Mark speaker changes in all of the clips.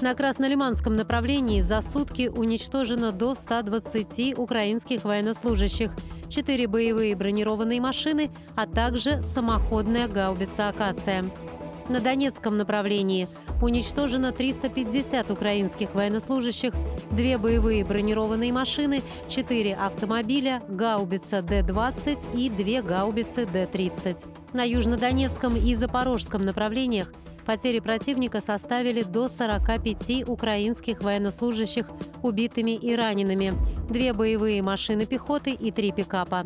Speaker 1: На Краснолиманском направлении за сутки уничтожено до 120 украинских военнослужащих, 4 боевые бронированные машины, а также самоходная гаубица «Акация». На Донецком направлении уничтожено 350 украинских военнослужащих, две боевые бронированные машины, четыре автомобиля, гаубица Д-20 и две гаубицы Д-30. На Южнодонецком и Запорожском направлениях Потери противника составили до 45 украинских военнослужащих убитыми и ранеными, две боевые машины пехоты и три пикапа.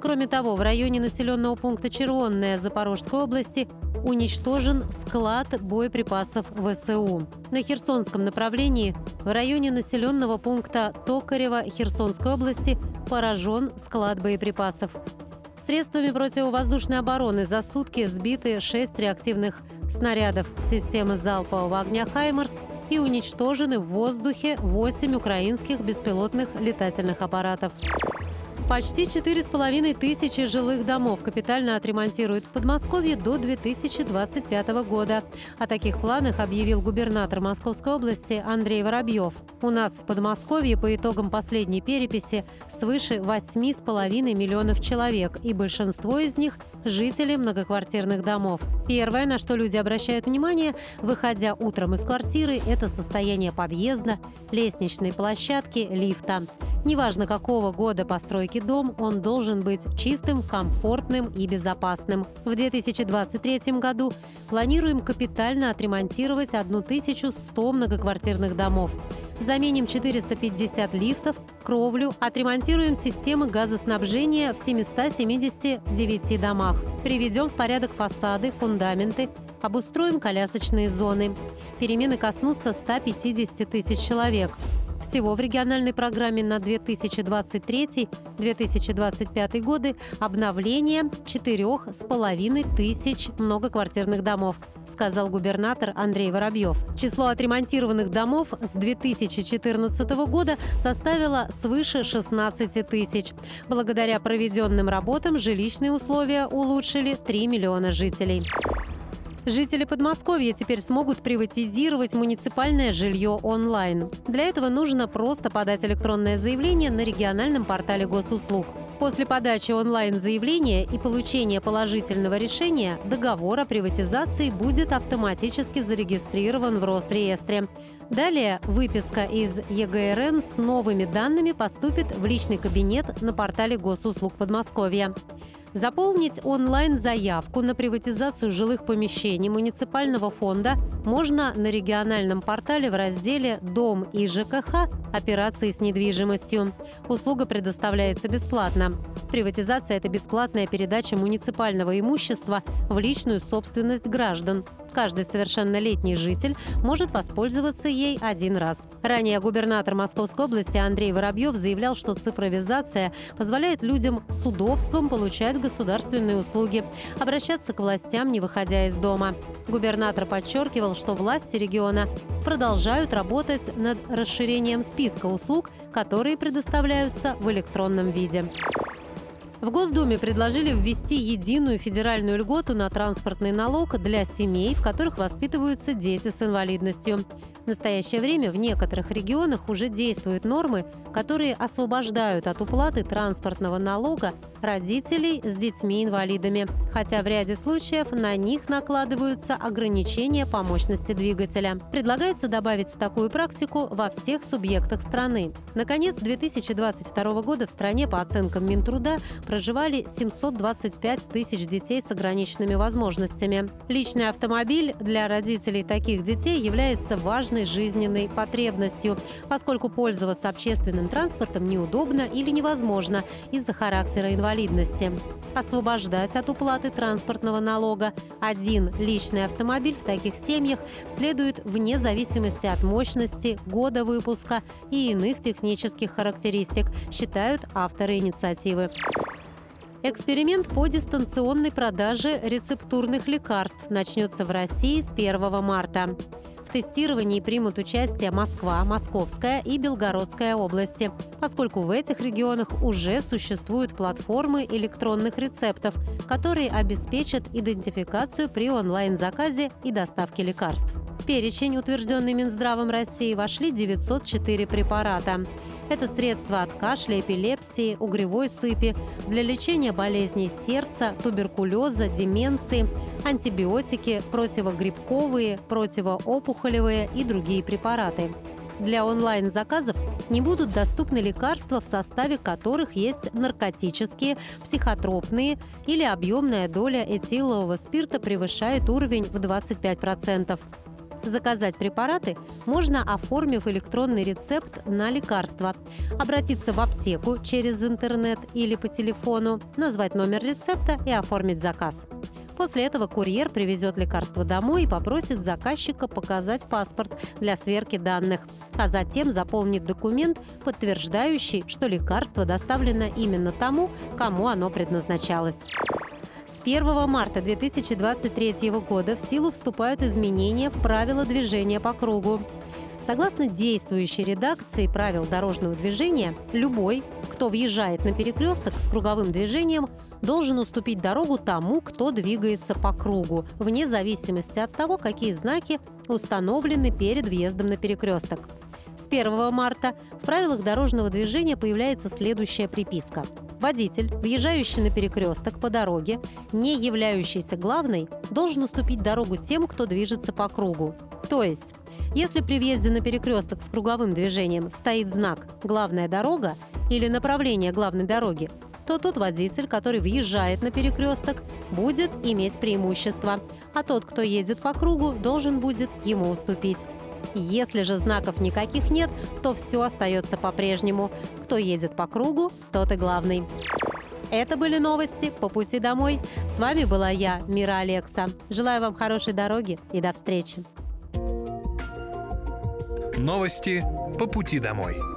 Speaker 1: Кроме того, в районе населенного пункта Червонная Запорожской области уничтожен склад боеприпасов ВСУ. На Херсонском направлении в районе населенного пункта Токарева Херсонской области поражен склад боеприпасов. Средствами противовоздушной обороны за сутки сбиты шесть реактивных снарядов системы залпового огня «Хаймерс» и уничтожены в воздухе 8 украинских беспилотных летательных аппаратов. Почти четыре с половиной тысячи жилых домов капитально отремонтируют в Подмосковье до 2025 года. О таких планах объявил губернатор Московской области Андрей Воробьев. У нас в Подмосковье по итогам последней переписи свыше восьми с половиной миллионов человек, и большинство из них – жители многоквартирных домов. Первое, на что люди обращают внимание, выходя утром из квартиры, это состояние подъезда, лестничной площадки, лифта. Неважно, какого года постройки дом, он должен быть чистым, комфортным и безопасным. В 2023 году планируем капитально отремонтировать 1100 многоквартирных домов. Заменим 450 лифтов, кровлю, отремонтируем системы газоснабжения в 779 домах. Приведем в порядок фасады, фундаменты, обустроим колясочные зоны. Перемены коснутся 150 тысяч человек – всего в региональной программе на 2023-2025 годы обновление четырех с половиной тысяч многоквартирных домов, сказал губернатор Андрей Воробьев. Число отремонтированных домов с 2014 года составило свыше 16 тысяч. Благодаря проведенным работам жилищные условия улучшили 3 миллиона жителей. Жители Подмосковья теперь смогут приватизировать муниципальное жилье онлайн. Для этого нужно просто подать электронное заявление на региональном портале госуслуг. После подачи онлайн-заявления и получения положительного решения договор о приватизации будет автоматически зарегистрирован в Росреестре. Далее выписка из ЕГРН с новыми данными поступит в личный кабинет на портале госуслуг Подмосковья. Заполнить онлайн-заявку на приватизацию жилых помещений муниципального фонда можно на региональном портале в разделе «Дом и ЖКХ. Операции с недвижимостью». Услуга предоставляется бесплатно. Приватизация – это бесплатная передача муниципального имущества в личную собственность граждан – каждый совершеннолетний житель может воспользоваться ей один раз. Ранее губернатор Московской области Андрей Воробьев заявлял, что цифровизация позволяет людям с удобством получать государственные услуги, обращаться к властям, не выходя из дома. Губернатор подчеркивал, что власти региона продолжают работать над расширением списка услуг, которые предоставляются в электронном виде. В Госдуме предложили ввести единую федеральную льготу на транспортный налог для семей, в которых воспитываются дети с инвалидностью. В настоящее время в некоторых регионах уже действуют нормы, которые освобождают от уплаты транспортного налога родителей с детьми-инвалидами, хотя в ряде случаев на них накладываются ограничения по мощности двигателя. Предлагается добавить такую практику во всех субъектах страны. Наконец, 2022 года в стране, по оценкам Минтруда, проживали 725 тысяч детей с ограниченными возможностями. Личный автомобиль для родителей таких детей является важной жизненной потребностью, поскольку пользоваться общественным транспортом неудобно или невозможно из-за характера инвалидности инвалидности. Освобождать от уплаты транспортного налога один личный автомобиль в таких семьях следует вне зависимости от мощности, года выпуска и иных технических характеристик, считают авторы инициативы. Эксперимент по дистанционной продаже рецептурных лекарств начнется в России с 1 марта. Тестировании примут участие Москва, Московская и Белгородская области, поскольку в этих регионах уже существуют платформы электронных рецептов, которые обеспечат идентификацию при онлайн-заказе и доставке лекарств. В перечень, утвержденный Минздравом России, вошли 904 препарата. Это средства от кашля, эпилепсии, угревой сыпи, для лечения болезней сердца, туберкулеза, деменции, антибиотики, противогрибковые, противоопухолевые и другие препараты. Для онлайн-заказов не будут доступны лекарства, в составе которых есть наркотические, психотропные или объемная доля этилового спирта превышает уровень в 25%. Заказать препараты можно, оформив электронный рецепт на лекарство, обратиться в аптеку через интернет или по телефону, назвать номер рецепта и оформить заказ. После этого курьер привезет лекарство домой и попросит заказчика показать паспорт для сверки данных, а затем заполнит документ, подтверждающий, что лекарство доставлено именно тому, кому оно предназначалось. С 1 марта 2023 года в силу вступают изменения в правила движения по кругу. Согласно действующей редакции правил дорожного движения, любой, кто въезжает на перекресток с круговым движением, должен уступить дорогу тому, кто двигается по кругу, вне зависимости от того, какие знаки установлены перед въездом на перекресток. С 1 марта в правилах дорожного движения появляется следующая приписка. Водитель, въезжающий на перекресток по дороге, не являющийся главной, должен уступить дорогу тем, кто движется по кругу. То есть, если при въезде на перекресток с круговым движением стоит знак «Главная дорога» или «Направление главной дороги», то тот водитель, который въезжает на перекресток, будет иметь преимущество, а тот, кто едет по кругу, должен будет ему уступить. Если же знаков никаких нет, то все остается по-прежнему. Кто едет по кругу, тот и главный. Это были новости по пути домой. С вами была я, Мира Алекса. Желаю вам хорошей дороги и до встречи.
Speaker 2: Новости по пути домой.